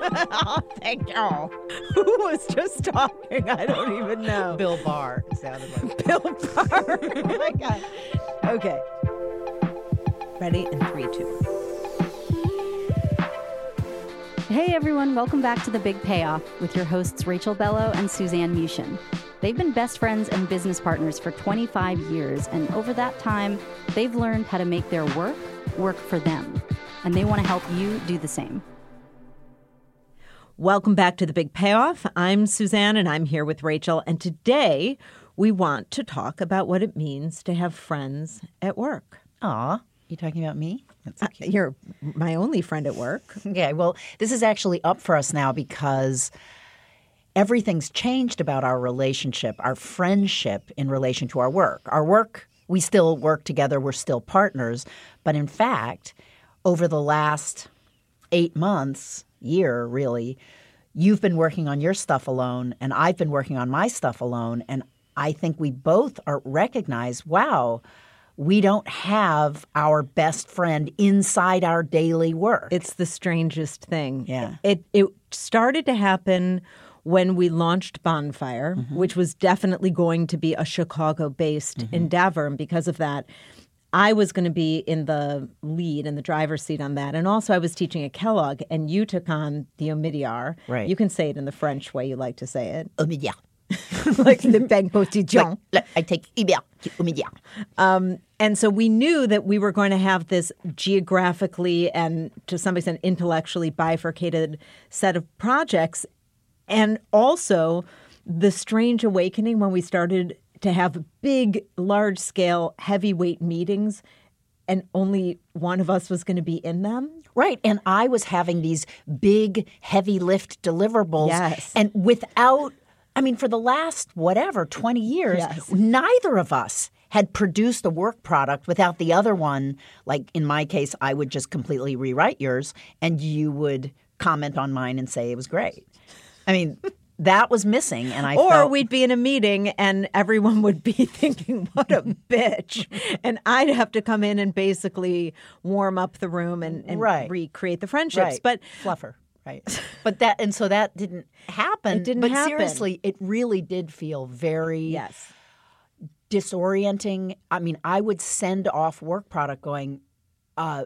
oh, thank y'all. Who was just talking? I don't even know. Bill Barr sounded like Bill Barr. oh my God. Okay. Ready in three, two. Hey everyone, welcome back to The Big Payoff with your hosts Rachel Bellow and Suzanne Muchin. They've been best friends and business partners for 25 years, and over that time, they've learned how to make their work work for them. And they want to help you do the same. Welcome back to the Big Payoff. I'm Suzanne and I'm here with Rachel. And today we want to talk about what it means to have friends at work. Aw, you talking about me? That's Uh, you're my only friend at work. Okay, well, this is actually up for us now because everything's changed about our relationship, our friendship in relation to our work. Our work, we still work together, we're still partners. But in fact, over the last eight months, year really, you've been working on your stuff alone, and I've been working on my stuff alone. And I think we both are recognize, wow, we don't have our best friend inside our daily work. It's the strangest thing. Yeah. It it started to happen when we launched Bonfire, Mm-hmm. which was definitely going to be a Chicago-based endeavor, and because of that, I was going to be in the lead in the driver's seat on that, and also I was teaching at Kellogg, and you took on the Omidyar. Right. You can say it in the French way you like to say it, yeah. like the Bank Postillon. I take Uber to Umidia. Um, and so we knew that we were going to have this geographically and to some extent intellectually bifurcated set of projects. And also the strange awakening when we started to have big, large scale, heavyweight meetings, and only one of us was going to be in them. Right. And I was having these big, heavy lift deliverables. Yes. And without, I mean, for the last whatever, 20 years, Yes. neither of us had produced a work product without the other one. Like in my case, I would just completely rewrite yours and you would comment on mine and say it was great. I mean, that was missing. And I or felt, we'd be in a meeting and everyone would be thinking, what a bitch. And I'd have to come in and basically warm up the room and, and Right. recreate the friendships. Right. But fluffer. Right. But that and so that didn't happen. It didn't but happen. seriously, it really did feel very yes. disorienting. I mean, I would send off work product going, uh,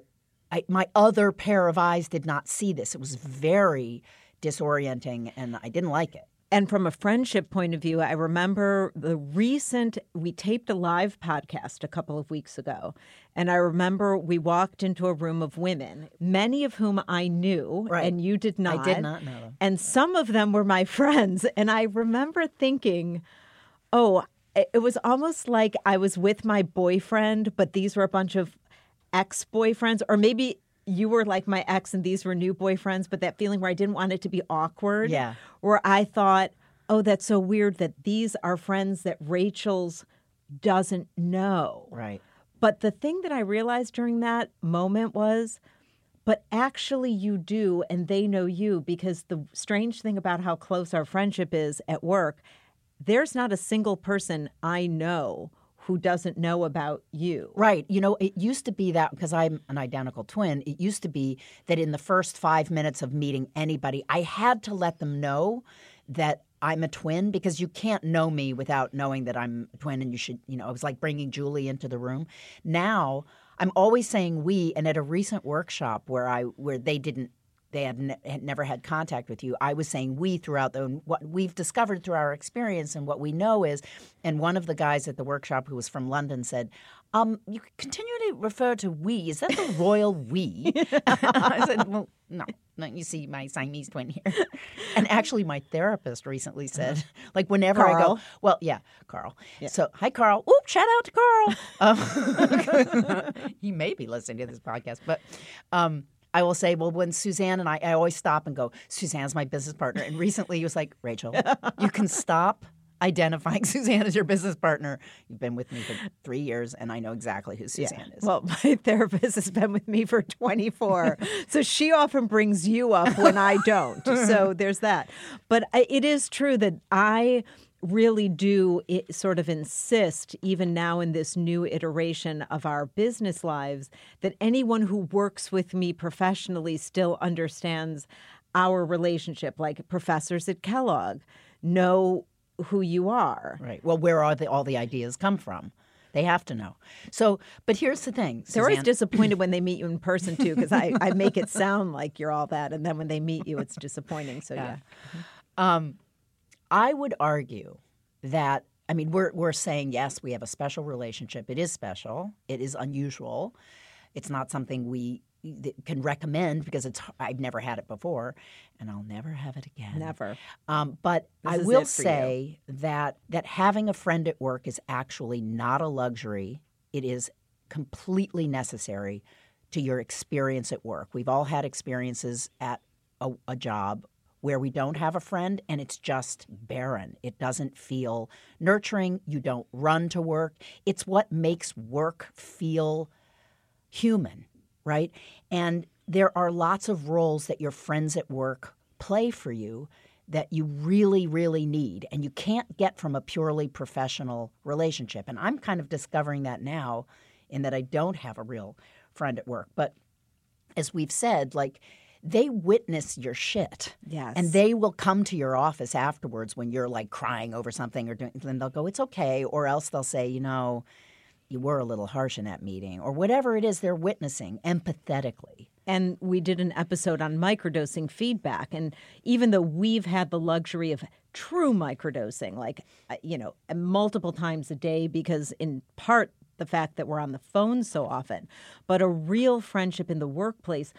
I, my other pair of eyes did not see this. It was very disorienting and I didn't like it. And from a friendship point of view, I remember the recent, we taped a live podcast a couple of weeks ago. And I remember we walked into a room of women, many of whom I knew, Right. and you did not. I did not know them. And some of them were my friends. And I remember thinking, oh, it it was almost like I was with my boyfriend, but these were a bunch of ex boyfriends, or maybe you were like my ex and these were new boyfriends, but that feeling where I didn't want it to be awkward. Yeah. Where I thought, oh, that's so weird that these are friends that Rachel's doesn't know. Right. But the thing that I realized during that moment was, but actually you do, and they know you because the strange thing about how close our friendship is at work, there's not a single person I know who doesn't know about you. Right. You know, it used to be that because I'm an identical twin, it used to be that in the first five minutes of meeting anybody, I had to let them know that I'm a twin because you can't know me without knowing that I'm a twin and you should, you know, it was like bringing Julie into the room. Now, I'm always saying we and at a recent workshop where I where they didn't they had, ne- had never had contact with you. I was saying we throughout the what we've discovered through our experience and what we know is, and one of the guys at the workshop who was from London said, um, "You continually refer to we. Is that the royal we?" I said, "Well, no, no. You see my Siamese twin here." And actually, my therapist recently said, like, whenever I go, well, yeah, Carl. So, hi, Carl. Oop, shout out to Carl. Um, he may be listening to this podcast, but um, I will say, well, when Suzanne and I, I always stop and go, Suzanne's my business partner. And recently he was like, Rachel, you can stop identifying Suzanne as your business partner. You've been with me for three years, and I know exactly who Suzanne is. Well, my therapist has been with me for 24. so she often brings you up when I don't. So there's that. But uh, it is true that I really do sort of insist, even now in this new iteration of our business lives, that anyone who works with me professionally still understands our relationship. Like professors at Kellogg know who you are. right. Well, where are the, all the ideas come from? They have to know. So, but here's the thing. They're always disappointed when they meet you in person too, because I, I make it sound like you're all that, and then when they meet you, it's disappointing. So yeah, um, I would argue that I mean we're we're saying yes, we have a special relationship. It is special. It is unusual. It's not something we can recommend because it's I've never had it before, and I'll never have it again. never. Um, but I will for you. say that that having a friend at work is actually not a luxury. It is completely necessary to your experience at work. We've all had experiences at a, a job where we don't have a friend and it's just barren. It doesn't feel nurturing. You don't run to work. It's what makes work feel human, right? And there are lots of roles that your friends at work play for you that you really, really need, and you can't get from a purely professional relationship. And I'm kind of discovering that now in that I don't have a real friend at work. But as we've said, like, they witness your shit. Yes. And they will come to your office afterwards when you're like crying over something or doing, then they'll go, it's okay. Or else they'll say, you know, you were a little harsh in that meeting or whatever it is they're witnessing empathetically. And we did an episode on microdosing feedback. And even though we've had the luxury of true microdosing, like, uh, you know, multiple times a day, because in part, the fact that we're on the phone so often, but a real friendship in the workplace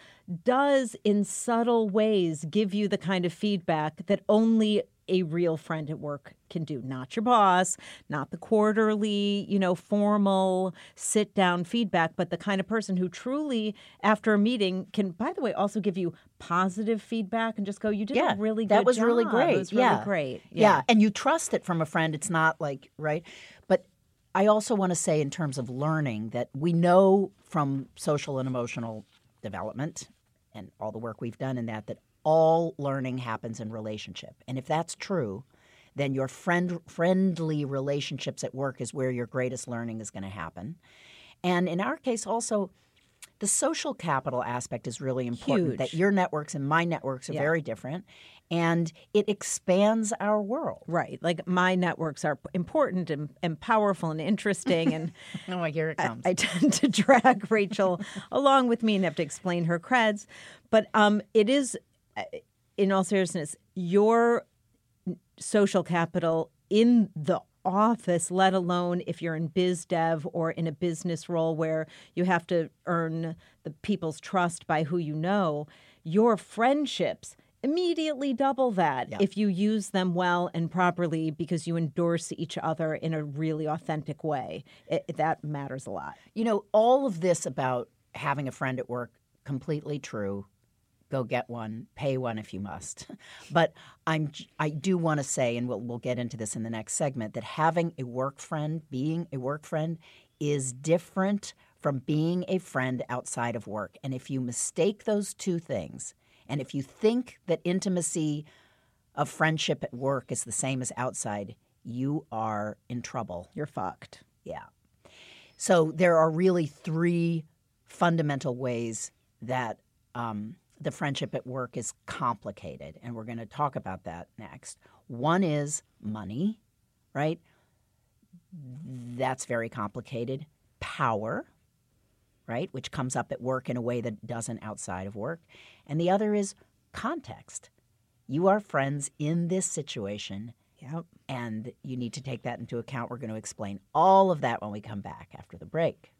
does, in subtle ways, give you the kind of feedback that only a real friend at work can do. Not your boss, not the quarterly, you know, formal sit down feedback, but the kind of person who truly, after a meeting, can, by the way, also give you positive feedback and just go, "You did a really that good was really great. Was really yeah. great. Yeah. and you trust it from a friend. It's not like right, I also want to say in terms of learning that we know from social and emotional development and all the work we've done in that that all learning happens in relationship, and if that's true. Then your friend friendly relationships at work is where your greatest learning is going to happen. And in our case also the social capital aspect is really important that your networks and my networks are very different and it expands our world Right. Like my networks are important and, and powerful and interesting. And oh here it comes I tend to drag Rachel along with me and have to explain her creds. But um, it is, uh, in all seriousness, your social capital in the office, let alone if you're in biz dev or in a business role where you have to earn the people's trust by who you know, your friendships immediately double that if you use them well and properly because you endorse each other in a really authentic way. It, that matters a lot. you know all of this about having a friend at work completely true go get one pay one if you must but i'm i do want to say and we'll, we'll get into this in the next segment that having a work friend being a work friend is different from being a friend outside of work and if you mistake those two things and if you think that intimacy of friendship at work is the same as outside you are in trouble You're fucked. yeah. So there are really three fundamental ways that um, the friendship at work is complicated, and we're going to talk about that next. One is money, right? That's very complicated. Power, right, which comes up at work in a way that doesn't outside of work. And the other is context. You are friends in this situation. Yep. And you need to take that into account. We're going to explain all of that when we come back after the break.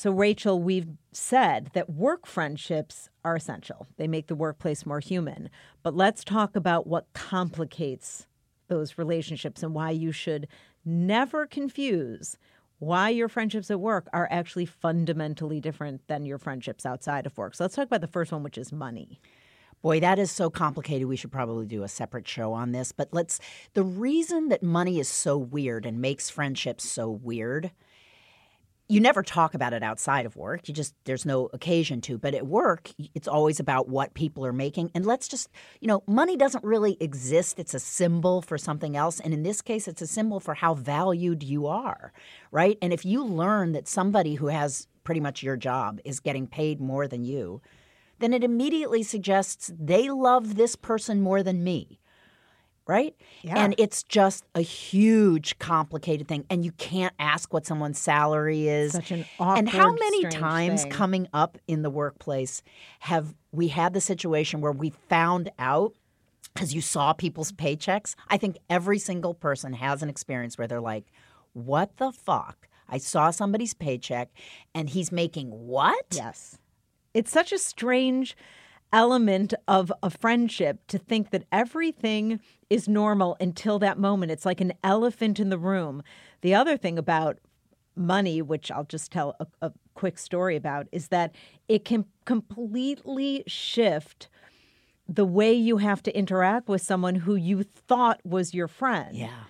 So, Rachel, we've said that work friendships are essential. They make the workplace more human. But let's talk about what complicates those relationships and why you should never confuse why your friendships at work are actually fundamentally different than your friendships outside of work. So, let's talk about the first one, which is money. Boy, that is so complicated. We should probably do a separate show on this. But let's, the reason that money is so weird and makes friendships so weird you never talk about it outside of work. You just there's no occasion to. But at work, it's always about what people are making. And let's just, you know, money doesn't really exist. It's a symbol for something else. And in this case, it's a symbol for how valued you are, right? And if you learn that somebody who has pretty much your job is getting paid more than you, then it immediately suggests they love this person more than me right? Yeah. And it's just a huge, complicated thing. And you can't ask what someone's salary is. Such an awkward, And how many times thing. coming up in the workplace have we had the situation where we found out because you saw people's paychecks? I think every single person has an experience where they're like, what the fuck? I saw somebody's paycheck and he's making what? Yes. It's such a strange element of a friendship to think that everything is normal until that moment. It's like an elephant in the room. The other thing about money, which I'll just tell a, a quick story about, is that it can completely shift the way you have to interact with someone who you thought was your friend. Yeah.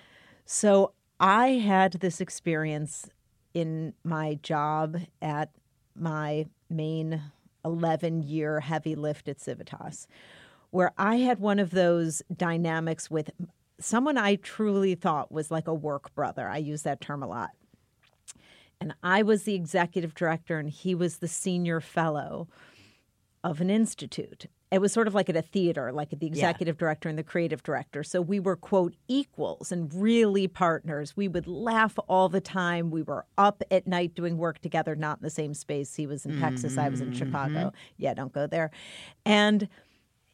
So I had this experience in my job at my main 11 year heavy lift at Civitas, where I had one of those dynamics with someone I truly thought was like a work brother. I use that term a lot. And I was the executive director, and he was the senior fellow of an institute. It was sort of like at a theater, like the executive director and the creative director. So we were, quote, equals and really partners. We would laugh all the time. We were up at night doing work together, not in the same space. He was in Texas, I was in mm-hmm. Chicago. Yeah, don't go there. And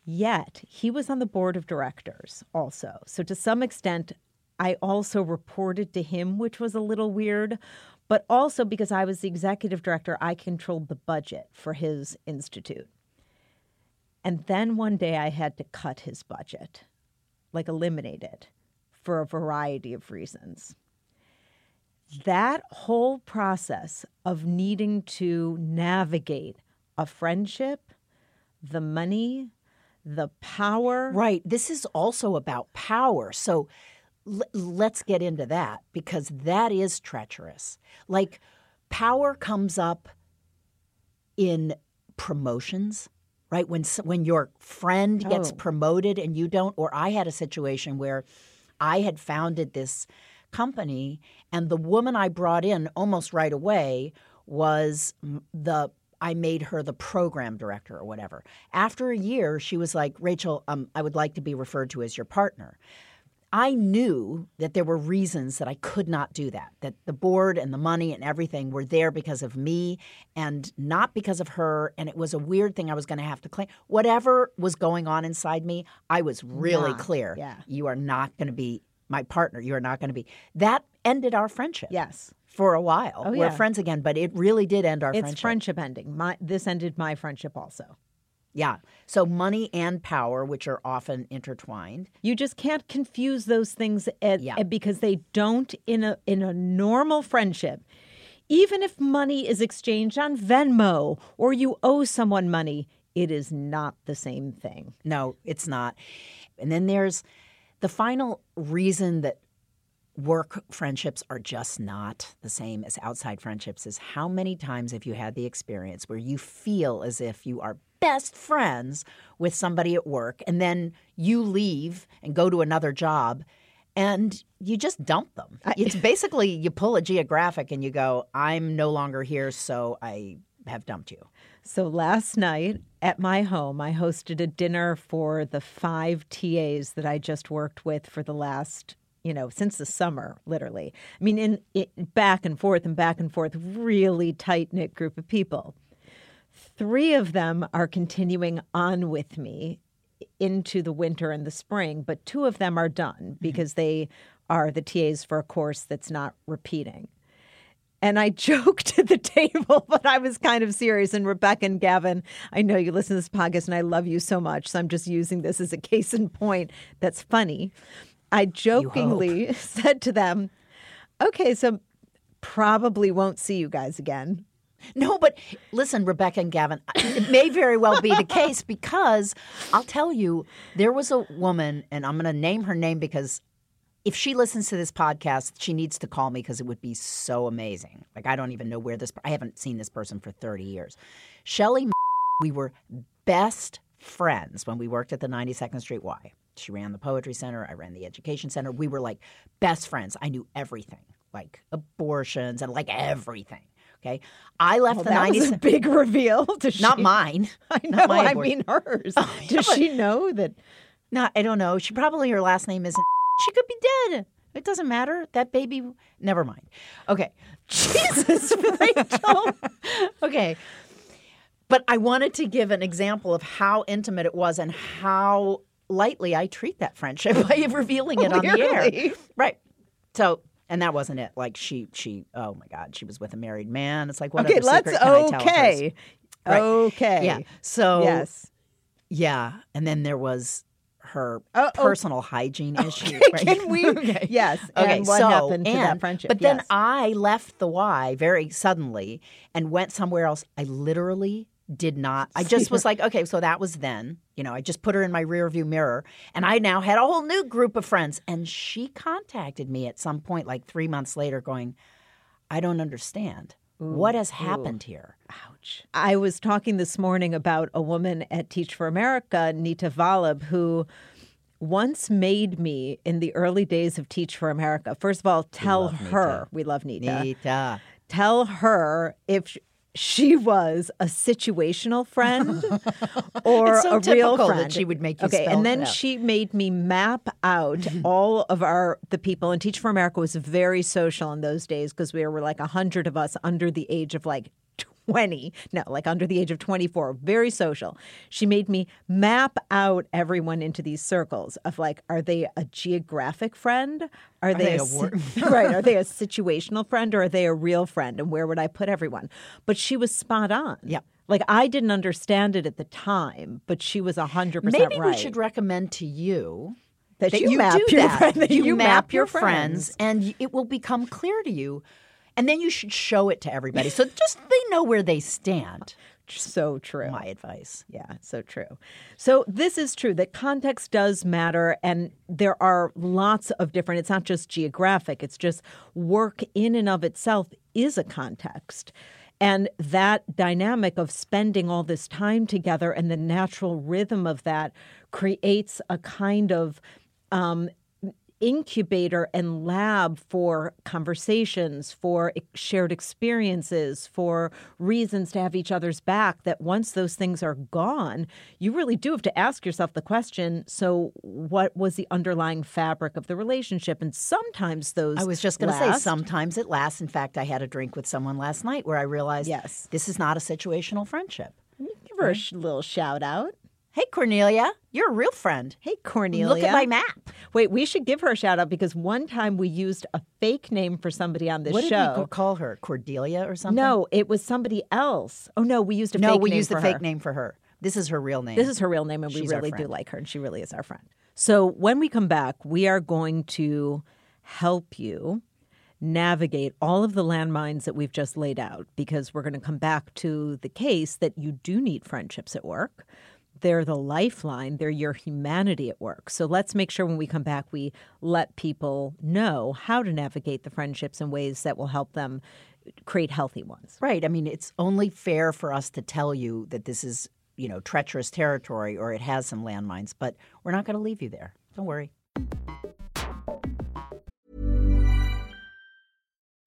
yet he was on the board of directors also. So to some extent, I also reported to him, which was a little weird. But also because I was the executive director, I controlled the budget for his institute. And then one day I had to cut his budget, like eliminate it for a variety of reasons. That whole process of needing to navigate a friendship, the money, the power. Right. This is also about power. So l- let's get into that because that is treacherous. Like power comes up in promotions, right? When when your friend gets Oh. promoted and you don't or I had a situation where I had founded this company and the woman I brought in almost right away was the I made her the program director or whatever. After a year, she was like, Rachel, um, I would like to be referred to as your partner. I knew that there were reasons that I could not do that, that the board and the money and everything were there because of me and not because of her. And it was a weird thing I was going to have to claim. Whatever was going on inside me, I was really Not, clear. yeah. You are not going to be my partner. You are not going to be. That ended our friendship. Yes. For a while. Oh, We're yeah. friends again, but it really did end our friendship. It's friendship. friendship ending. My, this ended my friendship also. Yeah. So money and power, which are often intertwined. You just can't confuse those things at, Yeah. at- because they don't in a in a normal friendship. Even if money is exchanged on Venmo or you owe someone money, it is not the same thing. No, it's not. And then there's the final reason that work friendships are just not the same as outside friendships is how many times have you had the experience where you feel as if you are best friends with somebody at work and then you leave and go to another job and you just dump them. It's basically you pull a geographic and you go, I'm no longer here, so I have dumped you. So last night at my home, I hosted a dinner for the five TAs that I just worked with for the last, you know, since the summer, literally. I mean, in, it, back and forth and back and forth, really tight knit group of people. Three of them are continuing on with me into the winter and the spring, but two of them are done mm-hmm. because they are the TAs for a course that's not repeating. And I joked at the table, but I was kind of serious. And Rebecca and Gavin, I know you listen to this podcast and I love you so much. So I'm just using this as a case in point that's funny. I jokingly said to them, okay, so probably won't see you guys again. No, but listen, Rebecca and Gavin, it may very well be the case because I'll tell you, there was a woman, and I'm going to name her name because if she listens to this podcast, she needs to call me because it would be so amazing. Like, I don't even know where this, I haven't seen this person for 30 years. Shelly, we were best friends when we worked at the 92nd Street Y. She ran the Poetry Center, I ran the Education Center. We were like best friends. I knew everything, like abortions and like everything. Okay, I left Well, the that was nineties. a big reveal. Does Not she- mine. I know. I mean hers. yeah, Does but- she know that? No, I don't know. She probably her last name isn't. She could be dead. It doesn't matter. That baby. Never mind. Okay. Jesus, Rachel. okay. But I wanted to give an example of how intimate it was and how lightly I treat that friendship by revealing it on the air. Right. So, and that wasn't it. Like she, she. Oh my God, she was with a married man. It's like whatever. Okay, let's secret can I tell of hers? okay. Right. Okay. Yeah. So Yes. yeah, and then there was her Uh, oh. personal hygiene issue. Okay, right? Can we? Okay. Yes. Okay, and what so, happened to that and- friendship? But then I left the Y very suddenly and went somewhere else. I literally did not. I just was like, okay, so that was then. You know, I just put her in my rearview mirror, and I now had a whole new group of friends. And she contacted me at some point, like three months later, going, "I don't understand. what has happened here?" Ouch. I was talking this morning about a woman at Teach for America, Nita Valab, who once made me in the early days of Teach for America. First of all, tell her we love Nita. Nita. Tell her if she was a situational friend or so a real typical that friend. she would make you okay, and then she made me map out mm-hmm. all of our the people. And Teach for America was very social in those days because we were like a hundred of us under the age of like 20 no like under the age of 24 very social she made me map out everyone into these circles of like are they a geographic friend are, they, they a, a right are they a situational friend or are they a real friend and where would i put everyone but she was spot on Yeah. like i didn't understand it at the time but she was 100% Maybe right we should recommend to you that, that you, you, map your that. friend, that you, you map your friends, and it will become clear to you. And then you should show it to everybody, so just they know where they stand. so true My advice. Yeah, so true. So this is true that context does matter and there are lots of different it's not just geographic, it's just work in and of itself is a context. And that dynamic of spending all this time together and the natural rhythm of that creates a kind of um, incubator and lab for conversations, for shared experiences, for reasons to have each other's back. That once those things are gone, you really do have to ask yourself the question so, what was the underlying fabric of the relationship? And sometimes those. I was just going to say, sometimes it lasts. In fact, I had a drink with someone last night where I realized Yes. this is not a situational friendship. Give her a little shout out. Hey, Cornelia, you're a real friend. Hey, Cornelia. Look at my map. Wait, we should give her a shout out because one time we used a fake name for somebody on this show. What did we call her? Cordelia or something? No, it was somebody else. Oh no, we used a fake name. no, fake we used the fake her. name for her. This is her real name. This is her real name, and we She's our really do like her, and she really is our friend. So when we come back, we are going to help you navigate all of the landmines that we've just laid out because we're going to come back to the case that you do need friendships at work. They're the lifeline, they're your humanity at work. So let's make sure when we come back, we let people know how to navigate the friendships in ways that will help them create healthy ones. Right. I mean, it's only fair for us to tell you that this is, you know, treacherous territory or it has some landmines, but we're not going to leave you there. Don't worry.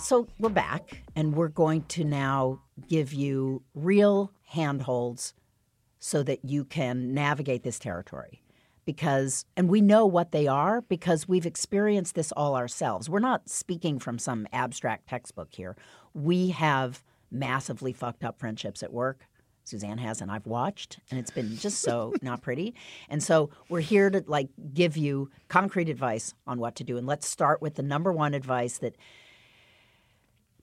So we're back, and we're going to now give you real handholds so that you can navigate this territory. Because, and we know what they are because we've experienced this all ourselves. We're not speaking from some abstract textbook here. We have massively fucked up friendships at work. Suzanne has, and I've watched, and it's been just so not pretty. And so we're here to like give you concrete advice on what to do. And let's start with the number one advice that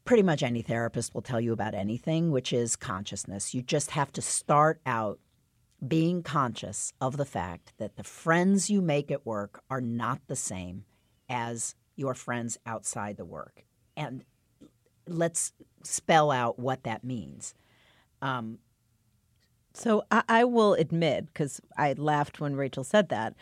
pretty much any therapist will tell you about anything, which is consciousness. You just have to start out being conscious of the fact that the friends you make at work are not the same as your friends outside the work. And let's spell out what that means. Um, So I, I will admit, because I laughed when Rachel said that,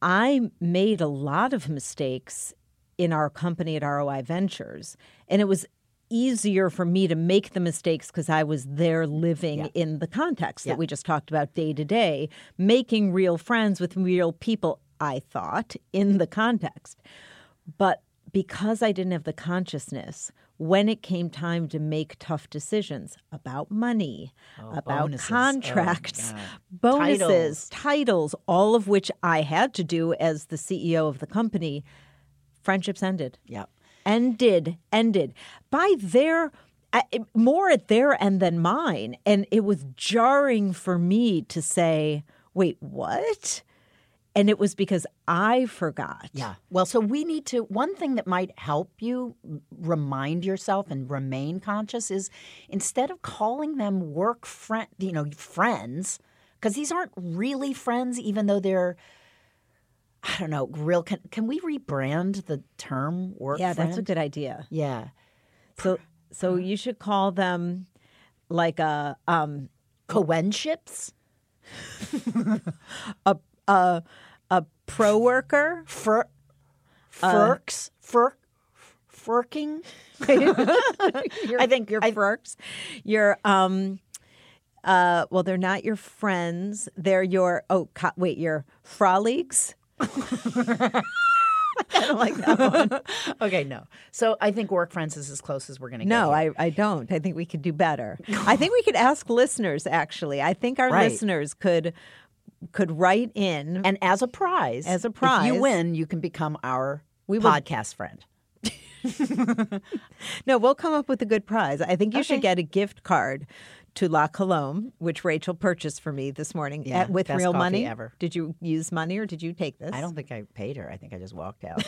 I made a lot of mistakes in our company at ROI Ventures. And it was easier for me to make the mistakes because I was there living Yeah. in the context Yeah. that we just talked about day to day, making real friends with real people, I thought, in the context. But because I didn't have the consciousness, when it came time to make tough decisions about money, oh, about bonuses. Oh, contracts, God. bonuses, titles, all of which I had to do as the CEO of the company, friendships ended. yeah. Ended, ended by their uh, more at their end than mine. And it was jarring for me to say, wait, what? And it was because I forgot. Yeah. Well, so we need to. One thing that might help you remind yourself and remain conscious is instead of calling them work friend, you know, friends, because these aren't really friends, even though they're. I don't know. Real. Can, can we rebrand the term work? Yeah, that's a good idea. Yeah. So, so you should call them like a um Coenships. a a a pro worker. Fur. Uh, Furks. Fur. Furking. I think your furks. Your um uh well they're not your friends. They're your oh co- wait, your frolleagues. I don't like that one. Okay, no. So I think work friends is as close as we're going to get. No. I, I don't. I think we could do better. I think we could ask listeners actually. I think our Right. listeners could could write in And as a prize, As a if prize. you win, you can become our We will- podcast friend. No, we'll come up with a good prize. I think you should Okay. get a gift card to La Colombe, which Rachel purchased for me this morning Yeah, at, with real money. ever. Did you use money or did you take this? I don't think I paid her. I think I just walked out.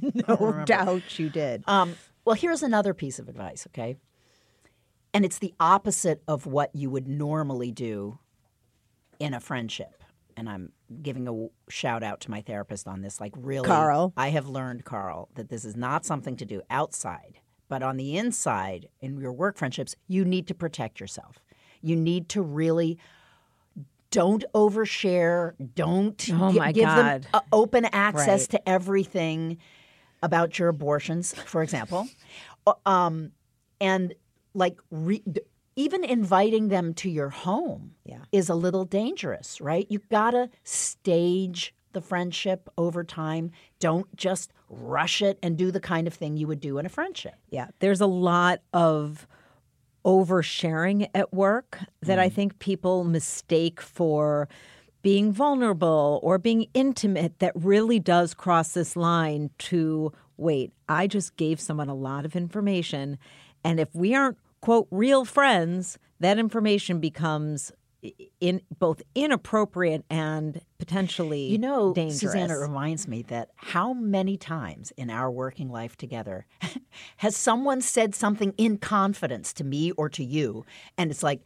no doubt you did. um, well, here's another piece of advice, okay? And it's the opposite of what you would normally do in a friendship. And I'm giving a shout out to my therapist on this. Like, really, Carl. I have learned, Carl, that this is not something to do outside, but on the inside, in your work friendships, you need to protect yourself. You need to really don't overshare. Don't Oh, my give them God. uh, open access Right. to everything about your abortions, for example. Um, and like re- even inviting them to your home Yeah. is a little dangerous, right? You gotta stage the friendship over time. Don't just rush it and do the kind of thing you would do in a friendship. Yeah, there's a lot of oversharing at work that Mm. I think people mistake for being vulnerable or being intimate that really does cross this line to wait, I just gave someone a lot of information. And if we aren't, quote, real friends, that information becomes in both inappropriate and potentially You know, dangerous. Susanna, reminds me that how many times in our working life together has someone said something in confidence to me or to you, and it's like,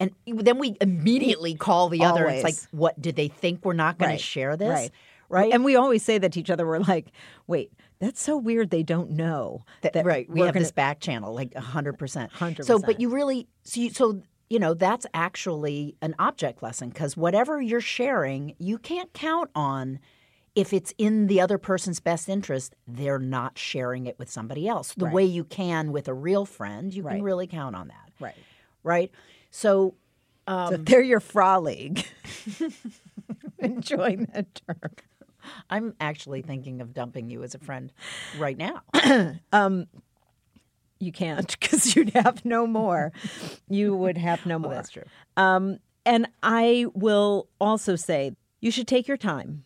and then we immediately call the other. It's like, what did they think we're not going Right, to share this? right. Right. And we always say that to each other. We're like, wait, that's so weird. They don't know That- right. We have gonna- this back channel, like hundred percent. 100%. So, but you really, so, you, so you know, that's actually an object lesson because whatever you're sharing, you can't count on. If it's in the other person's best interest, they're not sharing it with somebody else. The Right. way you can with a real friend, you Right. can really count on that. Right. Right. So, so um, they're your frolleague. Enjoying that term. I'm actually thinking of dumping you as a friend right now. Um, You can't because you'd have no more. you would have no more. that's true. Um, and I will also say you should take your time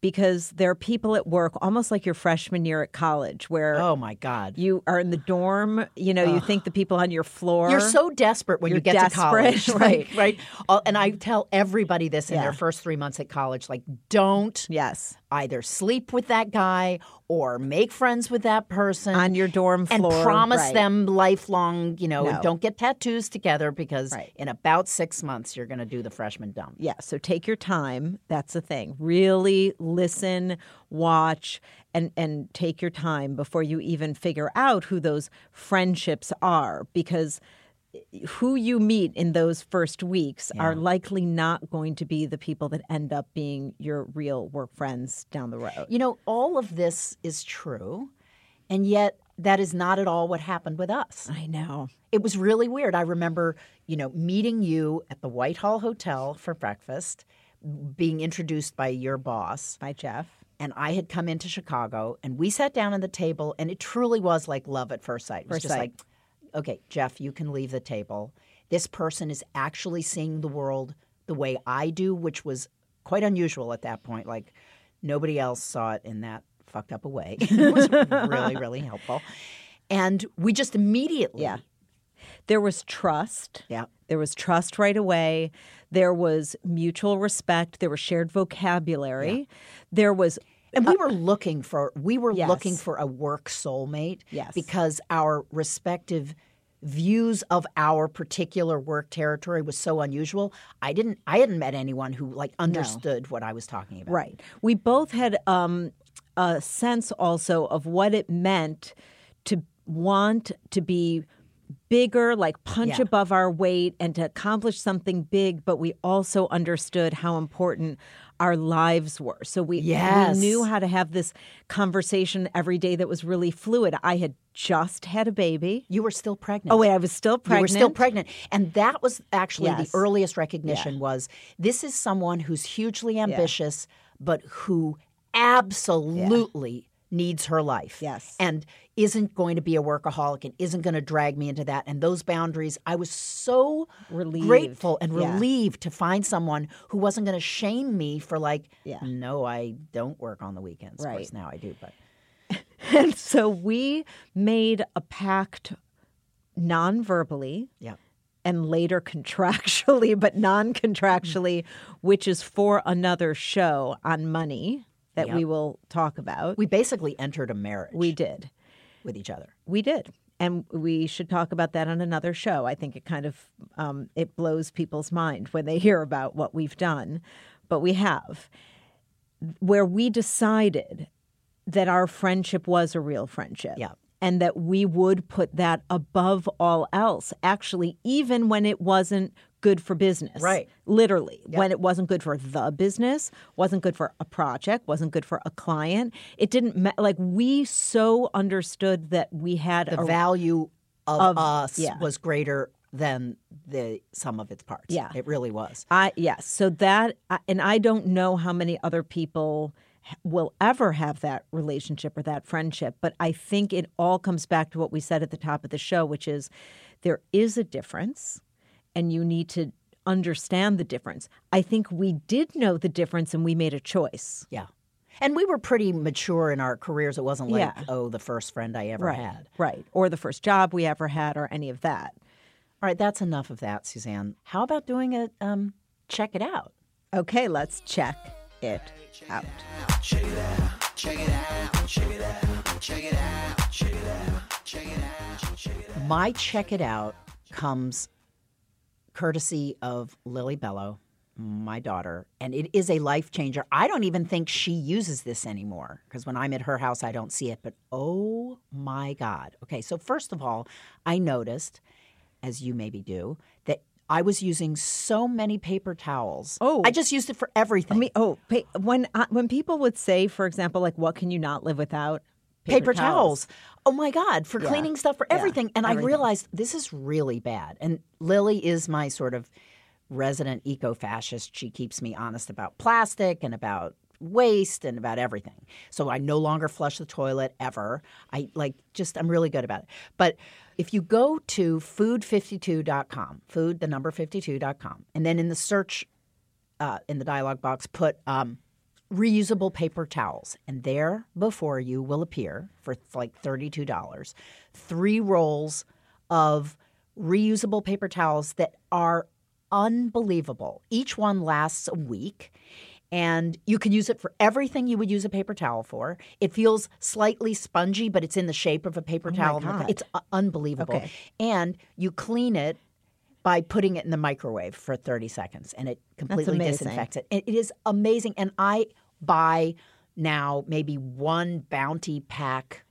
because there are people at work, almost like your freshman year at college, where Oh my God. you are in the dorm. You know, you think the people on your floor. You're so desperate when You're get desperate, to college, right. right? And I tell everybody this in Yeah. their first three months at college: like, don't yes either sleep with that guy or make friends with that person on your dorm floor and promise right. them lifelong. You know, No. don't get tattoos together because Right. in about six months you're going to do the freshman dump. Yeah, so take your time. That's the thing. Really listen, watch, and and take your time before you even figure out who those friendships are because who you meet in those first weeks are likely not going to be the people that end up being your real work friends down the road. You know, all of this is true, and yet that is not at all what happened with us. I know. It was really weird. I remember, you know, meeting you at the Whitehall Hotel for breakfast, being introduced by your boss. By Jeff. And I had come into Chicago and we sat down at the table and it truly was like love at first sight. It was First just sight. like, okay, Jeff, you can leave the table. This person is actually seeing the world the way I do, which was quite unusual at that point. Like nobody else saw it in that fucked up a way. it was really, really helpful. And we just immediately Yeah. There was trust. Yeah. There was trust right away. There was mutual respect. There was shared vocabulary. There was And we were looking for we were Yes. looking for a work soulmate Yes. because our respective views of our particular work territory was so unusual. I didn't I hadn't met anyone who like understood what I was talking about. Right. We both had um, a sense also of what it meant to want to be bigger, like punch Yeah. above our weight and to accomplish something big, but we also understood how important our lives were. So we, Yes. we knew how to have this conversation every day that was really fluid. I had just had a baby. You were still pregnant. Oh wait, I was still pregnant. You were still pregnant. And that was actually Yes. the earliest recognition was this is someone who's hugely ambitious, but who absolutely needs her life. Yes. And isn't going to be a workaholic and isn't going to drag me into that. And those boundaries, I was so Relieved. grateful and Yeah. relieved to find someone who wasn't going to shame me for like, Yeah. no, I don't work on the weekends. Of Right. course, now I do, but And so we made a pact non-verbally yeah. and later contractually, but non contractually, which is for another show on money that we will talk about. We basically entered a marriage we did. with each other. We did. And we should talk about that on another show. I think it kind of um, it blows people's mind when they hear about what we've done, but we have, where we decided that our friendship was a real friendship. Yeah. And that we would put that above all else, actually, even when it wasn't good for business. Right. Literally. When it wasn't good for the business, wasn't good for a project, wasn't good for a client. It didn't, ma- like, we so understood that we had the a value of, of- us yeah. was greater than the sum of its parts. Yeah. it really was. I yes. So that and I don't know how many other people will ever have that relationship or that friendship, but I think it all comes back to what we said at the top of the show, which is there is a difference and you need to understand the difference. I think we did know the difference and we made a choice. Yeah. And we were pretty mature in our careers. It wasn't like, Yeah. oh, the first friend I ever right. had. Right. Or the first job we ever had or any of that. All right, that's enough of that, Suzanne. How about doing a um, check it out? Okay, let's check it out. My check it out comes courtesy of Lily Bellow, my daughter, and it is a life changer. I don't even think she uses this anymore because when I'm at her house, I don't see it. But oh my God. Okay, so first of all, I noticed, as you maybe do, that I was using so many paper towels. Oh. I just used it for everything. I mean, oh, when uh, when people would say, for example, like, what can you not live without? Paper, towels. Oh my God, for Yeah. cleaning stuff, for Yeah, everything. And I realized this is really bad. And Lily is my sort of resident eco fascist. She keeps me honest about plastic and about waste and about everything. So I no longer flush the toilet ever. I like just, I'm really good about it. But if you go to food52.com, food, the number 52.com, and then in the search uh, in the dialog box, put um, reusable paper towels. And there before you will appear for like $32 three rolls of reusable paper towels that are unbelievable. Each one lasts a week. And you can use it for everything you would use a paper towel for. It feels slightly spongy, but it's in the shape of a paper oh towel. God. It's unbelievable. Okay. And you clean it by putting it in the microwave for 30 seconds and it completely disinfects it. It is amazing. And I buy now maybe one bounty pack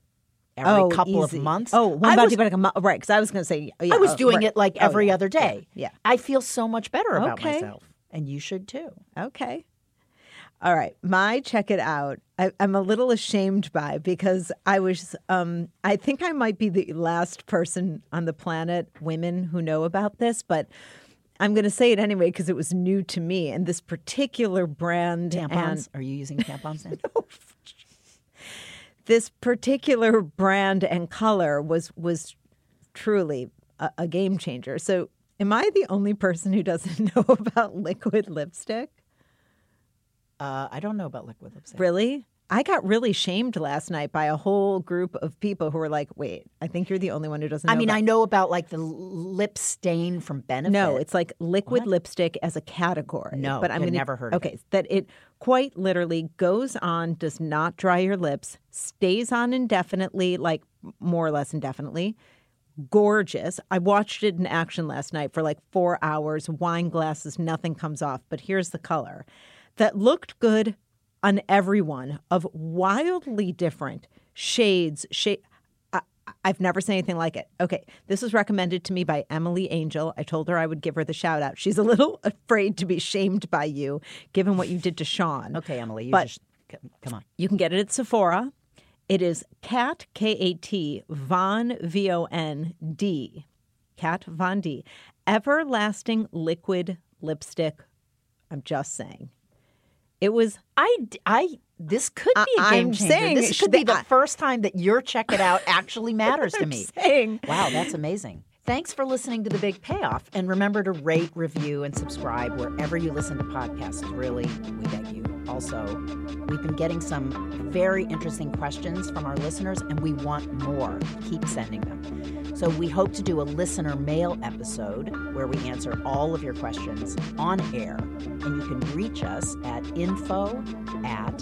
every oh, couple easy. of months. Oh, one I bounty was, like a mo- right? Because I was going to say, yeah, I was oh, doing right. it like Oh, every yeah, other day. Yeah. I feel so much better about Okay. myself. And you should too. Okay. All right, my check it out. I, I'm a little ashamed by because I was. Um, I think I might be the last person on the planet, women who know about this, but I'm going to say it anyway because it was new to me. And this particular brand Tampons? and Are you using tampons now? this particular brand and color was was truly a, a game changer. So, am I the only person who doesn't know about liquid lipstick? Uh, I don't know about liquid lipstick. Really? I got really shamed last night by a whole group of people who were like, "Wait, I think you're the only one who doesn't." know I mean, about-" I know about like the lip stain from Benefit. No, it's like liquid What? lipstick as a category. No, but I'm I've gonna, never heard of Okay, that it quite literally goes on, does not dry your lips, stays on indefinitely, like more or less indefinitely. Gorgeous. I watched it in action last night for like four hours. Wine glasses, nothing comes off. But here's the color that looked good on everyone of wildly different shades. Shade. I, I've never seen anything like it. Okay, this was recommended to me by Emily Angel. I told her I would give her the shout out. She's a little afraid to be shamed by you, given what you did to Sean. Okay, Emily, you But- just come on. You can get it at Sephora. It is Kat K A T Von V O N D. Kat Von D. Everlasting liquid lipstick. I'm just saying. It was I I this could be a game I'm changer. saying this could be the first time that your check it out actually matters to me. saying. Wow, that's amazing. Thanks for listening to The Big Payoff. And remember to rate, review, and subscribe wherever you listen to podcasts. Really, we beg you. Also, we've been getting some very interesting questions from our listeners, and we want more. Keep sending them. So, we hope to do a listener mail episode where we answer all of your questions on air. And you can reach us at info at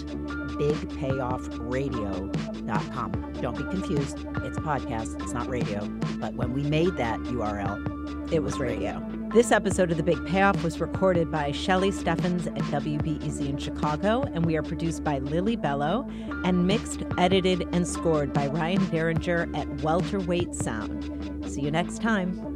bigpayoffradio.com. Don't be confused. It's a podcast, it's not radio. But when we made that URL, It was radio. This episode of The Big Payoff was recorded by Shelley Steffens at WBEZ in Chicago, and we are produced by Lily Bellow and mixed, edited, and scored by Ryan Derringer at Welterweight Sound. See you next time.